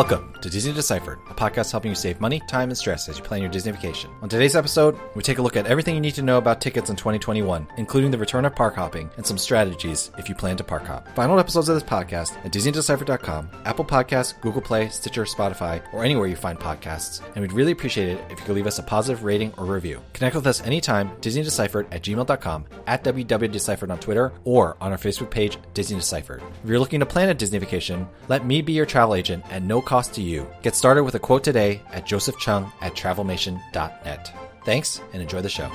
Welcome to Disney Deciphered, a podcast helping you save money, time, and stress as you plan your Disney vacation. On today's episode, we take a look at everything you need to know about tickets in 2021, including the return of park hopping and some strategies if you plan to park hop. Find all episodes of this podcast at DisneyDeciphered.com, Apple Podcasts, Google Play, Stitcher, Spotify, or anywhere you find podcasts. And we'd really appreciate it if you could leave us a positive rating or review. Connect with us anytime, DisneyDeciphered at gmail.com, at WWDeciphered on Twitter, or on our Facebook page, Disney Deciphered. If you're looking to plan a Disney vacation, let me be your travel agent at no cost to you. Get started with a quote today at Joseph Chung at travelmation.net. Thanks and enjoy the show.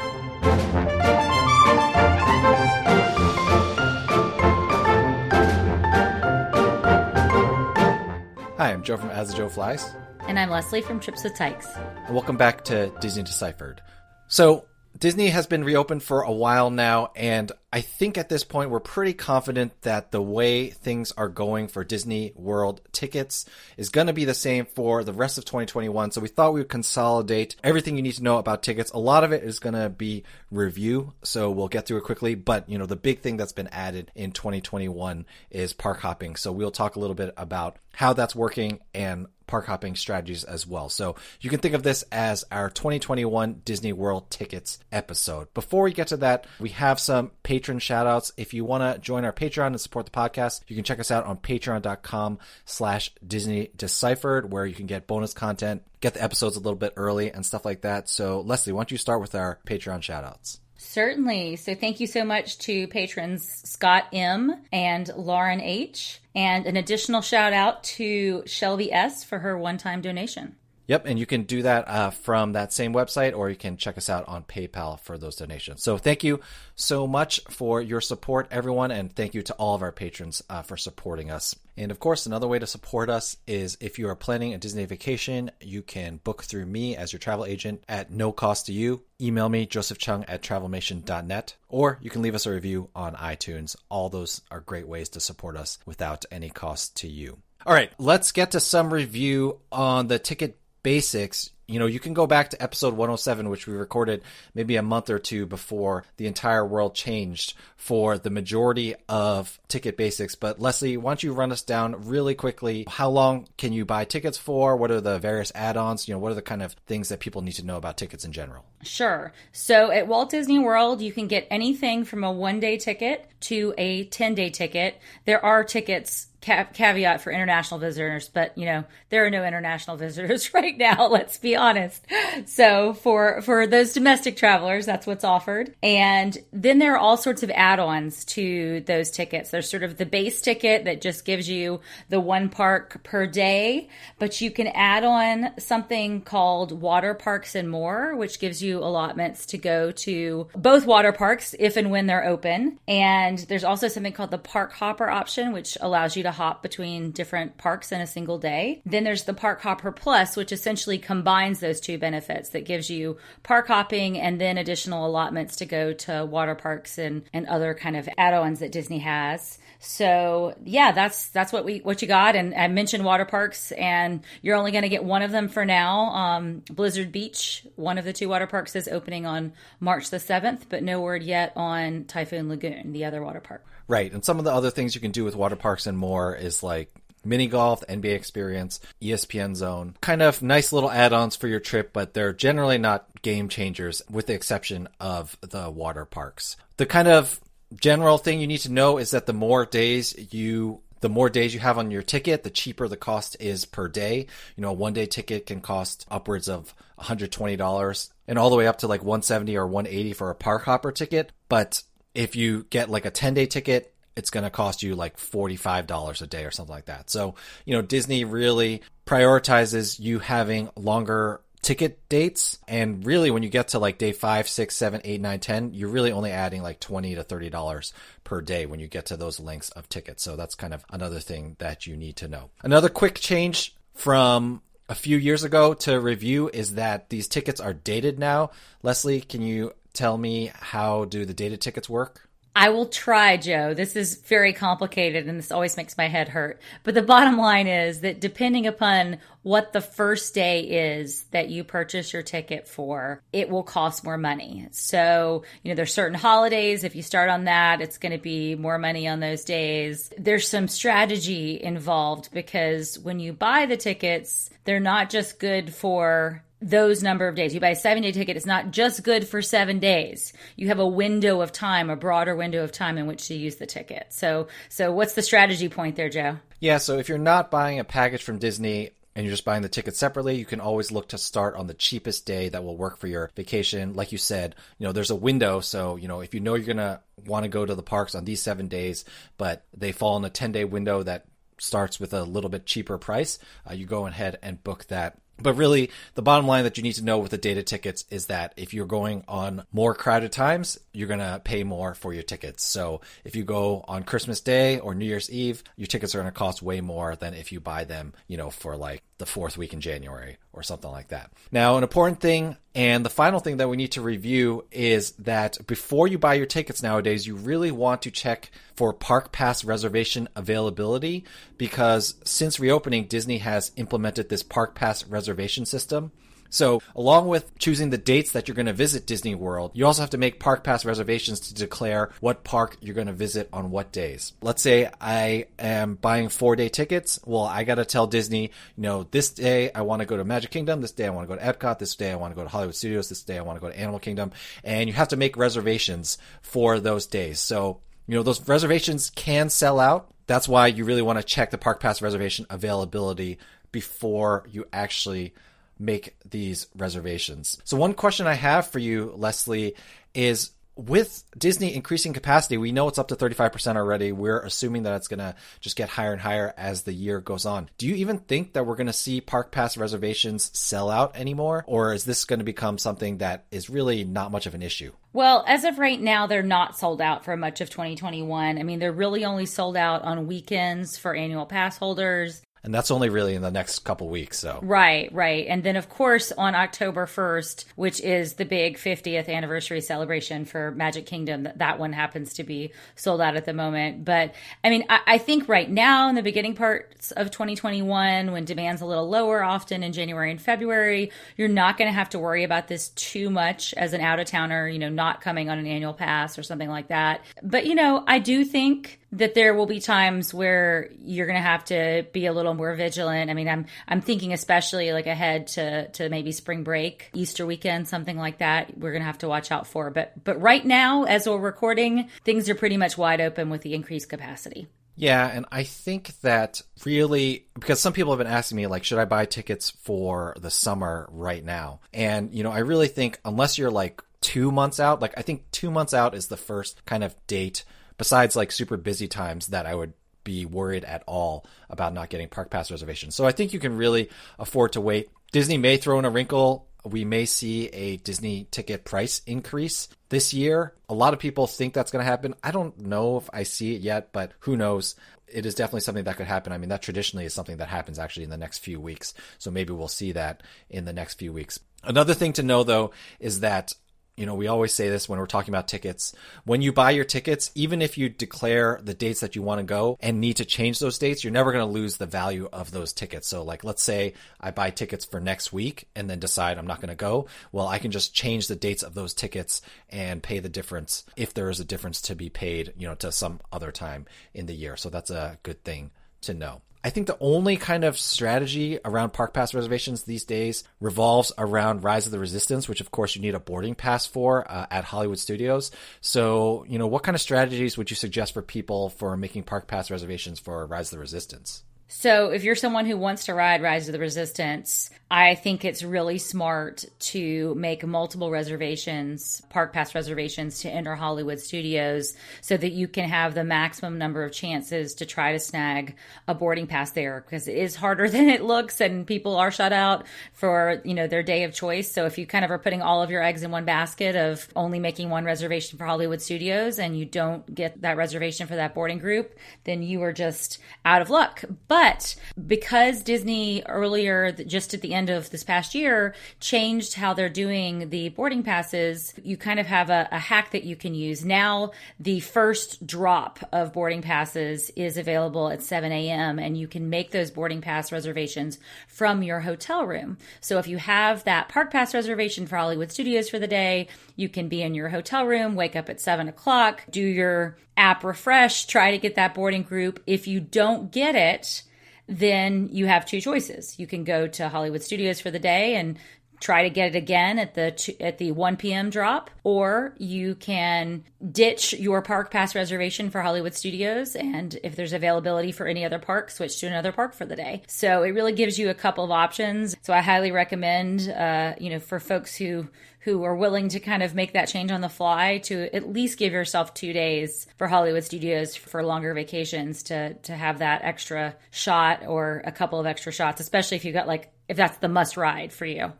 Hi, I'm Joe from As the Joe Flies, And I'm Leslie from Trips with Tykes. and welcome back to Disney Deciphered. So, Disney has been reopened for a while now, and I think at this point we're pretty confident that the way things are going for Disney World tickets is going to be the same for the rest of 2021. So we thought we would consolidate everything you need to know about tickets. A lot of it is going to be review, so we'll get through it quickly. But you know, the big thing that's been added in 2021 is park hopping. So we'll talk a little bit about how that's working and park hopping strategies as well. So you can think of this as our 2021 Disney World tickets episode. Before we get to that, we have some patron shout outs. If you want to join our Patreon and support the podcast, you can check us out on patreon.com slash Disney Deciphered, where you can get bonus content, get the episodes a little bit early and stuff like that. So Leslie, why don't you start with our Patreon shout outs? Certainly. So thank you so much to patrons Scott M. and Lauren H. And an additional shout out to Shelby S. for her one time donation. Yep, and you can do that uh, from that same website, or you can check us out on PayPal for those donations. So thank you so much for your support, everyone, and thank you to all of our patrons uh, for supporting us. And of course, another way to support us is if you are planning a Disney vacation, you can book through me as your travel agent at no cost to you. Email me, josephchung at travelmation.net, or you can leave us a review on iTunes. All those are great ways to support us without any cost to you. All right, let's get to some review on the ticket basics, you know, you can go back to episode 107, which we recorded maybe a month or two before the entire world changed for the majority of ticket basics. But Leslie, why don't you run us down really quickly? How long can you buy tickets for? What are the various add ons? You know, what are the kind of things that people need to know about tickets in general? Sure. So at Walt Disney World, you can get anything from a one day ticket to a 10 day ticket. There are tickets ca- caveat for international visitors, but you know, there are no international visitors right now, let's be honest. So for for those domestic travelers, that's what's offered. And then there are all sorts of add-ons to those tickets. There's sort of the base ticket that just gives you the one park per day, but you can add on something called water parks and more, which gives you allotments to go to both water parks if and when they're open. And there's also something called the park hopper option, which allows you to hop between different parks in a single day. Then there's the park hopper plus, which essentially combines those two benefits that gives you park hopping and then additional allotments to go to water parks and, and other kind of add-ons that Disney has. So yeah, that's that's what we what you got. And I mentioned water parks, and you're only going to get one of them for now. Um, Blizzard Beach, one of the two water parks, is opening on March the seventh, but no word yet on Typhoon Lagoon, the other water park. Right. And some of the other things you can do with water parks and more is like mini golf, NBA experience, ESPN zone. Kind of nice little add ons for your trip, but they're generally not game changers with the exception of the water parks. The kind of general thing you need to know is that the more days you the more days you have on your ticket, the cheaper the cost is per day. You know, a one day ticket can cost upwards of $120 and all the way up to like 170 or 180 for a park hopper ticket. But if you get like a 10 day ticket, it's going to cost you like $45 a day or something like that. So, you know, Disney really prioritizes you having longer ticket dates. And really, when you get to like day five, six, seven, eight, nine, ten, you're really only adding like 20 to $30 per day when you get to those lengths of tickets. So that's kind of another thing that you need to know. Another quick change from a few years ago to review is that these tickets are dated now. Leslie, can you tell me how do the dated tickets work? I will try, Joe. This is very complicated and this always makes my head hurt. But the bottom line is that depending upon what the first day is that you purchase your ticket for, it will cost more money. So, you know, there's certain holidays. If you start on that, it's going to be more money on those days. There's some strategy involved because when you buy the tickets, they're not just good for those number of days. You buy a seven day ticket, it's not just good for seven days. You have a window of time, a broader window of time in which to use the ticket. So, so what's the strategy point there, Joe? Yeah, so if you're not buying a package from Disney, and you're just buying the ticket separately, you can always look to start on the cheapest day that will work for your vacation. Like you said, you know, there's a window. So, you know, if you know you're going to want to go to the parks on these seven days, but they fall in a 10 day window that starts with a little bit cheaper price, uh, you go ahead and book that but really, the bottom line that you need to know with the data tickets is that if you're going on more crowded times, you're going to pay more for your tickets. So if you go on Christmas Day or New Year's Eve, your tickets are going to cost way more than if you buy them, you know, for like the fourth week in January or something like that. Now, an important thing and the final thing that we need to review is that before you buy your tickets nowadays, you really want to check for park pass reservation availability because since reopening, Disney has implemented this park pass reservation system. So, along with choosing the dates that you're going to visit Disney World, you also have to make park pass reservations to declare what park you're going to visit on what days. Let's say I am buying four day tickets. Well, I got to tell Disney, you know, this day I want to go to Magic Kingdom, this day I want to go to Epcot, this day I want to go to Hollywood Studios, this day I want to go to Animal Kingdom. And you have to make reservations for those days. So, you know, those reservations can sell out. That's why you really want to check the Park Pass reservation availability before you actually make these reservations. So, one question I have for you, Leslie, is with Disney increasing capacity, we know it's up to 35% already. We're assuming that it's going to just get higher and higher as the year goes on. Do you even think that we're going to see Park Pass reservations sell out anymore? Or is this going to become something that is really not much of an issue? Well, as of right now, they're not sold out for much of 2021. I mean, they're really only sold out on weekends for annual pass holders and that's only really in the next couple weeks so. Right right. And then of course on october 1st which is the big 50th anniversary celebration for magic kingdom that one happens to be sold out at the moment. But i mean i, I think right now in the beginning parts of 2021 when demand's a little lower often in january and february you're not going to have to worry about this too much as an out of towner you know not coming on an annual pass or something like that. But you know i do think that there will be times where you're going to have to be a little more vigilant. I mean, I'm I'm thinking especially like ahead to to maybe spring break, Easter weekend, something like that. We're going to have to watch out for. But but right now, as we're recording, things are pretty much wide open with the increased capacity. Yeah, and I think that really because some people have been asking me like should I buy tickets for the summer right now? And you know, I really think unless you're like 2 months out, like I think 2 months out is the first kind of date besides like super busy times that I would be worried at all about not getting park pass reservations. So I think you can really afford to wait. Disney may throw in a wrinkle. We may see a Disney ticket price increase this year. A lot of people think that's going to happen. I don't know if I see it yet, but who knows? It is definitely something that could happen. I mean, that traditionally is something that happens actually in the next few weeks. So maybe we'll see that in the next few weeks. Another thing to know though is that you know, we always say this when we're talking about tickets. When you buy your tickets, even if you declare the dates that you want to go and need to change those dates, you're never going to lose the value of those tickets. So, like, let's say I buy tickets for next week and then decide I'm not going to go. Well, I can just change the dates of those tickets and pay the difference if there is a difference to be paid, you know, to some other time in the year. So that's a good thing to know. I think the only kind of strategy around park pass reservations these days revolves around Rise of the Resistance, which of course you need a boarding pass for uh, at Hollywood Studios. So, you know, what kind of strategies would you suggest for people for making park pass reservations for Rise of the Resistance? So, if you're someone who wants to ride Rise of the Resistance, I think it's really smart to make multiple reservations, park pass reservations to enter Hollywood Studios so that you can have the maximum number of chances to try to snag a boarding pass there because it is harder than it looks and people are shut out for, you know, their day of choice. So if you kind of are putting all of your eggs in one basket of only making one reservation for Hollywood Studios and you don't get that reservation for that boarding group, then you are just out of luck. But because Disney earlier just at the end of this past year changed how they're doing the boarding passes, you kind of have a, a hack that you can use. Now, the first drop of boarding passes is available at 7 a.m., and you can make those boarding pass reservations from your hotel room. So if you have that park pass reservation for Hollywood Studios for the day, you can be in your hotel room, wake up at 7 o'clock, do your app refresh, try to get that boarding group. If you don't get it, then you have two choices. You can go to Hollywood Studios for the day and try to get it again at the at the 1 p.m. drop or you can ditch your park pass reservation for Hollywood Studios and if there's availability for any other park switch to another park for the day. So it really gives you a couple of options. So I highly recommend uh, you know for folks who who are willing to kind of make that change on the fly to at least give yourself two days for Hollywood studios for longer vacations to to have that extra shot or a couple of extra shots, especially if you got like if that's the must ride for you.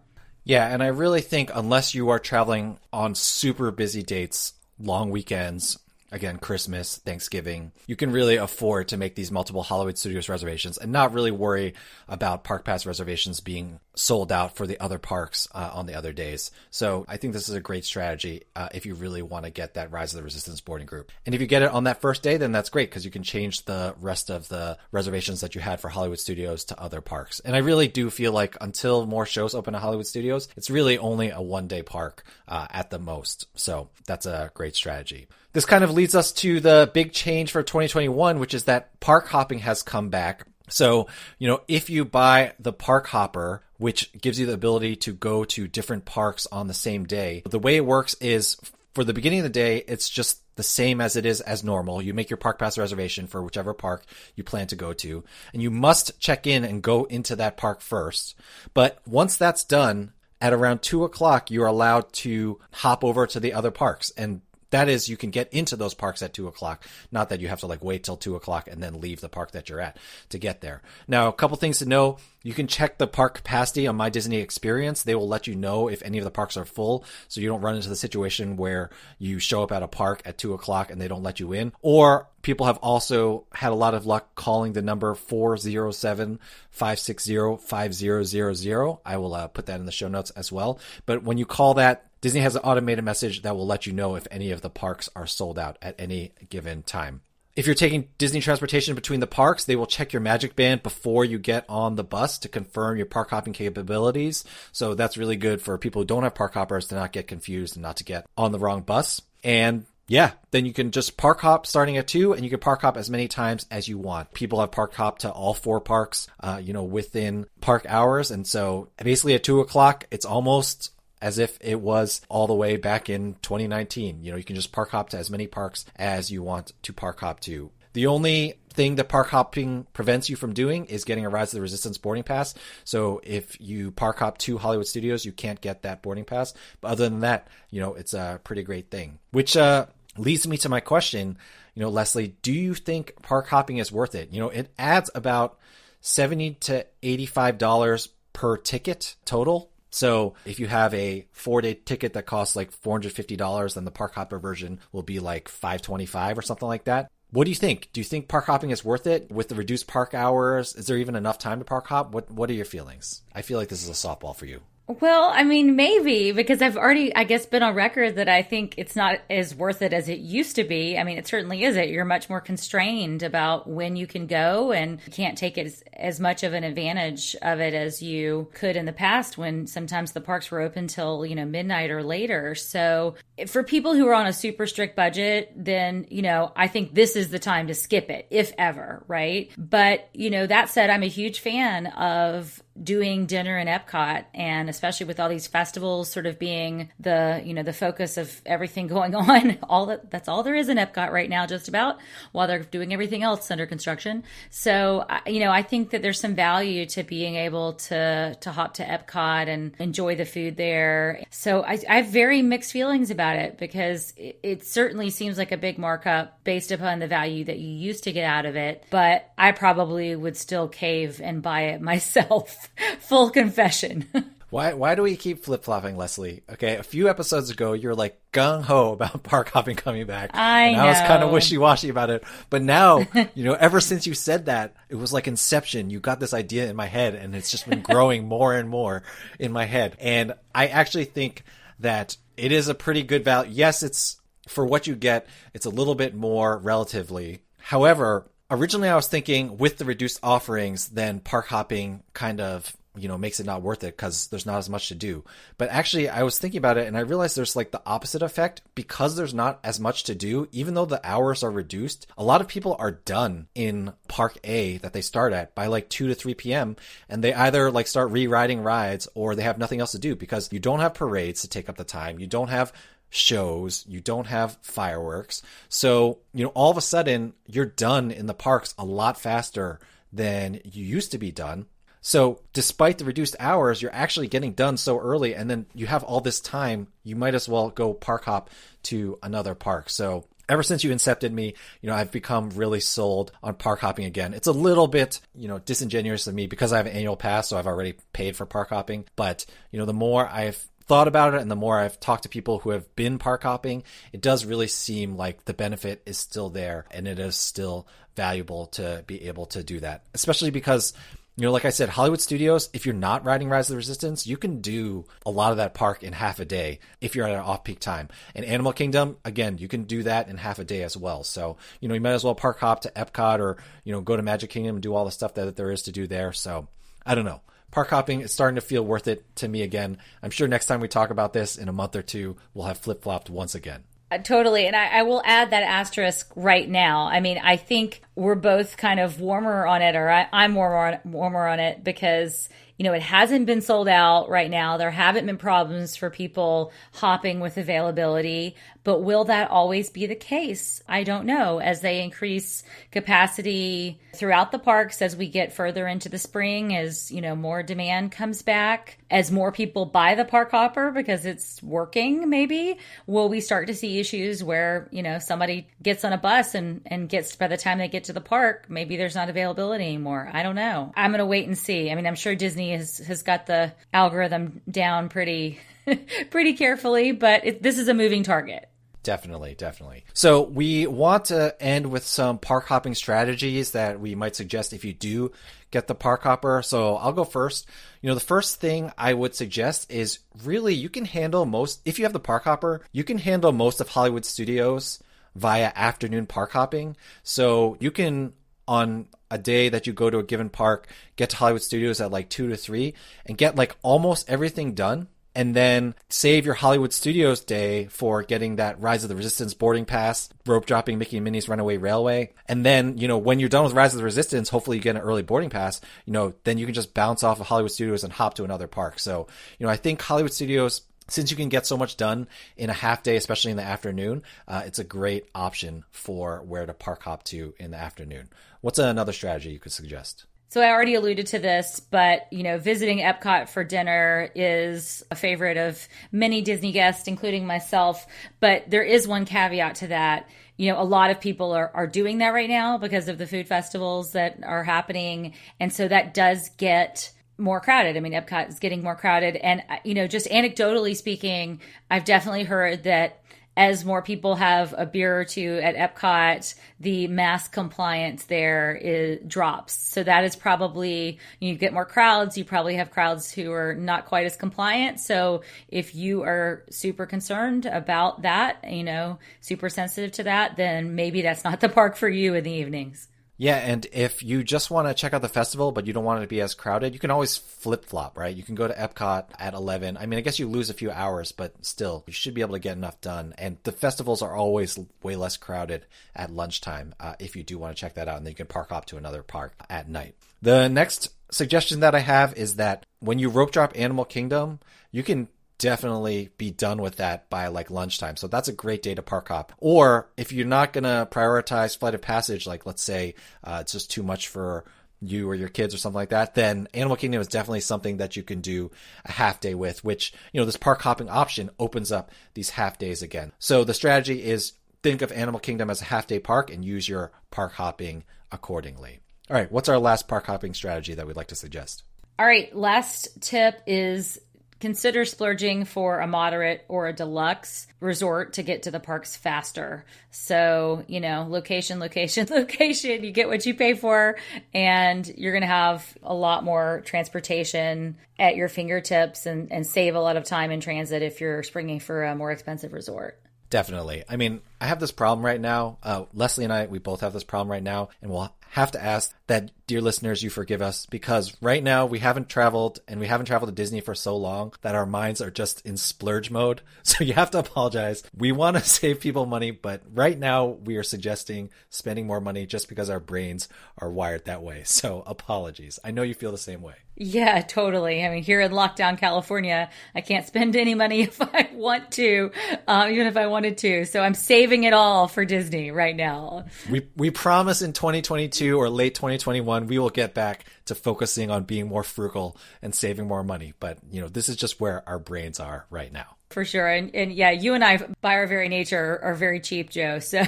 Yeah, and I really think unless you are traveling on super busy dates, long weekends, again, Christmas, Thanksgiving, you can really afford to make these multiple Hollywood Studios reservations and not really worry about Park Pass reservations being sold out for the other parks uh, on the other days. So I think this is a great strategy uh, if you really want to get that Rise of the Resistance boarding group. And if you get it on that first day, then that's great because you can change the rest of the reservations that you had for Hollywood Studios to other parks. And I really do feel like until more shows open at Hollywood Studios, it's really only a one day park uh, at the most. So that's a great strategy. This kind of leads us to the big change for 2021, which is that park hopping has come back. So, you know, if you buy the park hopper, which gives you the ability to go to different parks on the same day, the way it works is for the beginning of the day, it's just the same as it is as normal. You make your park pass reservation for whichever park you plan to go to, and you must check in and go into that park first. But once that's done, at around two o'clock, you're allowed to hop over to the other parks and that is you can get into those parks at two o'clock. Not that you have to like wait till two o'clock and then leave the park that you're at to get there. Now a couple things to know. You can check the park capacity on my disney experience. They will let you know if any of the parks are full so you don't run into the situation where you show up at a park at two o'clock and they don't let you in. Or people have also had a lot of luck calling the number 407 560 5000 i will uh, put that in the show notes as well. But when you call that Disney has an automated message that will let you know if any of the parks are sold out at any given time. If you're taking Disney transportation between the parks, they will check your magic band before you get on the bus to confirm your park hopping capabilities. So that's really good for people who don't have park hoppers to not get confused and not to get on the wrong bus. And yeah, then you can just park hop starting at two, and you can park hop as many times as you want. People have park hop to all four parks, uh, you know, within park hours, and so basically at two o'clock, it's almost as if it was all the way back in 2019. You know, you can just park hop to as many parks as you want to park hop to. The only thing that park hopping prevents you from doing is getting a Rise of the Resistance boarding pass. So if you park hop to Hollywood Studios, you can't get that boarding pass. But other than that, you know, it's a pretty great thing. Which uh, leads me to my question, you know, Leslie, do you think park hopping is worth it? You know, it adds about 70 to $85 per ticket total so if you have a four day ticket that costs like $450, then the park hopper version will be like 525 or something like that. What do you think? Do you think park hopping is worth it with the reduced park hours? Is there even enough time to park hop? What What are your feelings? I feel like this is a softball for you. Well, I mean, maybe because I've already, I guess, been on record that I think it's not as worth it as it used to be. I mean, it certainly isn't. You're much more constrained about when you can go and can't take as, as much of an advantage of it as you could in the past when sometimes the parks were open till, you know, midnight or later. So for people who are on a super strict budget, then, you know, I think this is the time to skip it, if ever, right? But, you know, that said, I'm a huge fan of doing dinner in Epcot and especially with all these festivals sort of being the, you know, the focus of everything going on, all that that's all there is in Epcot right now just about while they're doing everything else under construction. So, you know, I think that there's some value to being able to to hop to Epcot and enjoy the food there. So, I, I have very mixed feelings about it because it, it certainly seems like a big markup based upon the value that you used to get out of it, but I probably would still cave and buy it myself. Full confession. Why why do we keep flip flopping, Leslie? Okay, a few episodes ago you were like gung ho about park hopping coming back. I and know. I was kind of wishy washy about it. But now, you know, ever since you said that, it was like inception. You got this idea in my head and it's just been growing more and more in my head. And I actually think that it is a pretty good value. Yes, it's for what you get, it's a little bit more relatively. However, originally I was thinking with the reduced offerings, then park hopping kind of you know makes it not worth it because there's not as much to do. But actually, I was thinking about it and I realized there's like the opposite effect because there's not as much to do. Even though the hours are reduced, a lot of people are done in Park A that they start at by like two to three p.m. and they either like start re-riding rides or they have nothing else to do because you don't have parades to take up the time. You don't have shows, you don't have fireworks. So, you know, all of a sudden you're done in the parks a lot faster than you used to be done. So, despite the reduced hours, you're actually getting done so early and then you have all this time, you might as well go park hop to another park. So, ever since you incepted me, you know, I've become really sold on park hopping again. It's a little bit, you know, disingenuous of me because I have an annual pass, so I've already paid for park hopping. But, you know, the more I've thought about it and the more I've talked to people who have been park hopping, it does really seem like the benefit is still there and it is still valuable to be able to do that. Especially because, you know, like I said, Hollywood Studios, if you're not riding Rise of the Resistance, you can do a lot of that park in half a day if you're at an off peak time. And Animal Kingdom, again, you can do that in half a day as well. So, you know, you might as well park hop to Epcot or, you know, go to Magic Kingdom and do all the stuff that there is to do there. So, I don't know park hopping is starting to feel worth it to me again. I'm sure next time we talk about this in a month or two, we'll have flip flopped once again. Uh, totally. And I, I, will add that asterisk right now. I mean, I think we're both kind of warmer on it, or I, am warmer on, warmer on it because you know, it hasn't been sold out right now. There haven't been problems for people hopping with availability, but will that always be the case? I don't know. As they increase capacity throughout the parks as we get further into the spring, as, you know, more demand comes back, as more people buy the park hopper because it's working, maybe, will we start to see issues where, you know, somebody gets on a bus and, and gets by the time they get to the park, maybe there's not availability anymore. I don't know. I'm to wait and see. I mean, I'm sure Disney has, has got the algorithm down pretty, pretty carefully, but it, this is a moving target. Definitely, definitely. So we want to end with some park hopping strategies that we might suggest if you do get the park hopper. So I'll go first. You know, the first thing I would suggest is really you can handle most, if you have the park hopper, you can handle most of Hollywood studios via afternoon park hopping. So you can on a day that you go to a given park, get to Hollywood Studios at like two to three and get like almost everything done and then save your Hollywood Studios day for getting that Rise of the Resistance boarding pass, rope dropping Mickey and Minnie's Runaway Railway. And then, you know, when you're done with Rise of the Resistance, hopefully you get an early boarding pass, you know, then you can just bounce off of Hollywood Studios and hop to another park. So, you know, I think Hollywood Studios since you can get so much done in a half day, especially in the afternoon, uh, it's a great option for where to park hop to in the afternoon. What's another strategy you could suggest? So I already alluded to this, but you know, visiting Epcot for dinner is a favorite of many Disney guests, including myself. But there is one caveat to that. You know, a lot of people are, are doing that right now because of the food festivals that are happening. And so that does get more crowded. I mean, Epcot is getting more crowded. And, uh, you know, just anecdotally speaking, I've definitely heard that as more people have a beer or two at Epcot, the mask compliance there is, drops. So that is probably you get more crowds. You probably have crowds who are not quite as compliant. So if you are super concerned about that, you know, super sensitive to that, then maybe that's not the park for you in the evenings. Yeah, and if you just want to check out the festival, but you don't want it to be as crowded, you can always flip flop, right? You can go to Epcot at 11. I mean, I guess you lose a few hours, but still, you should be able to get enough done. And the festivals are always way less crowded at lunchtime uh, if you do want to check that out. And then you can park hop to another park at night. The next suggestion that I have is that when you rope drop Animal Kingdom, you can definitely be done with that by like lunchtime. So that's a great day to park hop. Or if you're not going to prioritize flight of passage, like let's say uh, it's just too much for you or your kids or something like that, then Animal Kingdom is definitely something that you can do a half day with, which, you know, this park hopping option opens up these half days again. So the strategy is think of Animal Kingdom as a half day park and use your park hopping accordingly. All right, what's our last park hopping strategy that we'd like to suggest? All right, last tip is consider splurging for a moderate or a deluxe resort to get to the parks faster. So, you know, location, location, location, you get what you pay for, and you're going to have a lot more transportation at your fingertips and, and save a lot of time in transit if you're springing for a more expensive resort. Definitely. I mean, I have this problem right now. Uh, Leslie and I, we both have this problem right now, and we'll have to ask that, dear listeners, you forgive us because right now we haven't traveled and we haven't traveled to Disney for so long that our minds are just in splurge mode. So you have to apologize. We want to save people money, but right now we are suggesting spending more money just because our brains are wired that way. So apologies. I know you feel the same way. Yeah, totally. I mean, here in lockdown California, I can't spend any money if I want to, uh, even if I wanted to. So I'm saving it all for Disney right now. We we promise in 2022 or late 2021 we will get back to focusing on being more frugal and saving more money. But you know, this is just where our brains are right now. For sure. And, and yeah, you and I, by our very nature, are very cheap, Joe. So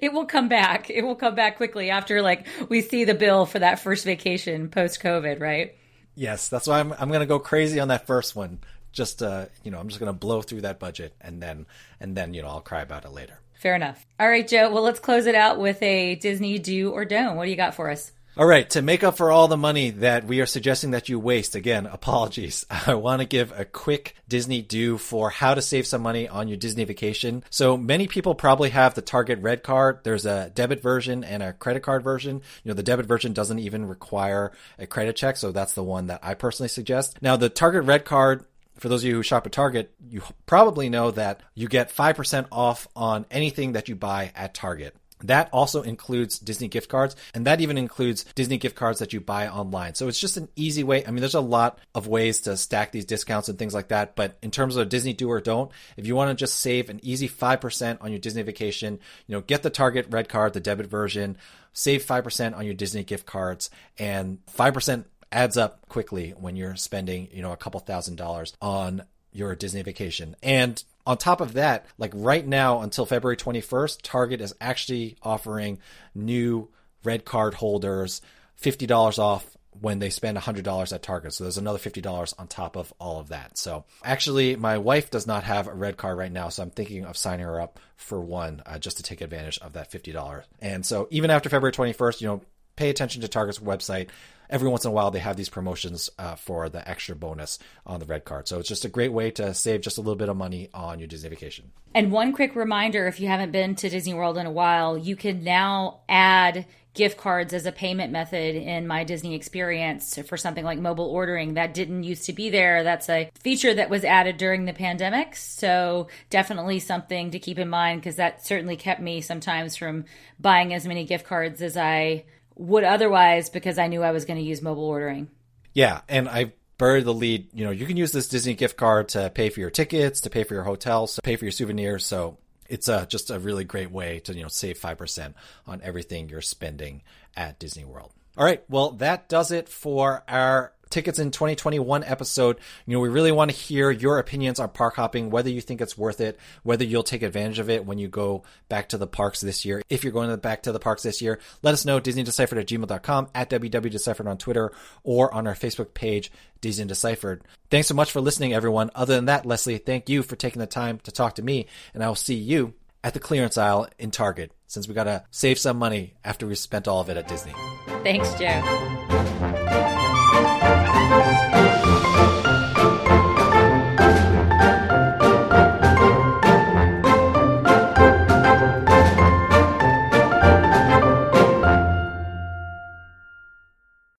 it will come back. It will come back quickly after like we see the bill for that first vacation post COVID, right? Yes, that's why I'm I'm gonna go crazy on that first one. Just uh, you know, I'm just gonna blow through that budget and then and then you know I'll cry about it later. Fair enough. All right, Joe. Well, let's close it out with a Disney do or don't. What do you got for us? All right, to make up for all the money that we are suggesting that you waste, again, apologies. I want to give a quick Disney do for how to save some money on your Disney vacation. So many people probably have the Target Red card. There's a debit version and a credit card version. You know, the debit version doesn't even require a credit check, so that's the one that I personally suggest. Now, the Target Red card for those of you who shop at Target, you probably know that you get 5% off on anything that you buy at Target. That also includes Disney gift cards, and that even includes Disney gift cards that you buy online. So it's just an easy way. I mean, there's a lot of ways to stack these discounts and things like that, but in terms of Disney do or don't, if you want to just save an easy 5% on your Disney vacation, you know, get the Target Red card, the debit version, save 5% on your Disney gift cards, and 5% adds up quickly when you're spending, you know, a couple thousand dollars on your Disney vacation. And on top of that, like right now until February 21st, Target is actually offering new red card holders $50 off when they spend $100 at Target. So there's another $50 on top of all of that. So actually, my wife does not have a red card right now. So I'm thinking of signing her up for one uh, just to take advantage of that $50. And so even after February 21st, you know, pay attention to Target's website every once in a while they have these promotions uh, for the extra bonus on the red card. So it's just a great way to save just a little bit of money on your Disney vacation. And one quick reminder if you haven't been to Disney World in a while, you can now add gift cards as a payment method in my Disney experience for something like mobile ordering. That didn't used to be there. That's a feature that was added during the pandemic. So definitely something to keep in mind because that certainly kept me sometimes from buying as many gift cards as I would otherwise because I knew I was going to use mobile ordering. Yeah, and I buried the lead. You know, you can use this Disney gift card to pay for your tickets, to pay for your hotels, to pay for your souvenirs. So it's a, just a really great way to you know save five percent on everything you're spending at Disney World. All right, well that does it for our tickets in 2021 episode. You know, we really want to hear your opinions on park hopping, whether you think it's worth it, whether you'll take advantage of it when you go back to the parks this year. If you're going back to the parks this year, let us know DisneyDeciphered at gmail.com, at www.deciphered on Twitter, or on our Facebook page, Disney Deciphered. Thanks so much for listening, everyone. Other than that, Leslie, thank you for taking the time to talk to me, and I will see you at the clearance aisle in Target since we got to save some money after we spent all of it at Disney. Thanks, Joe.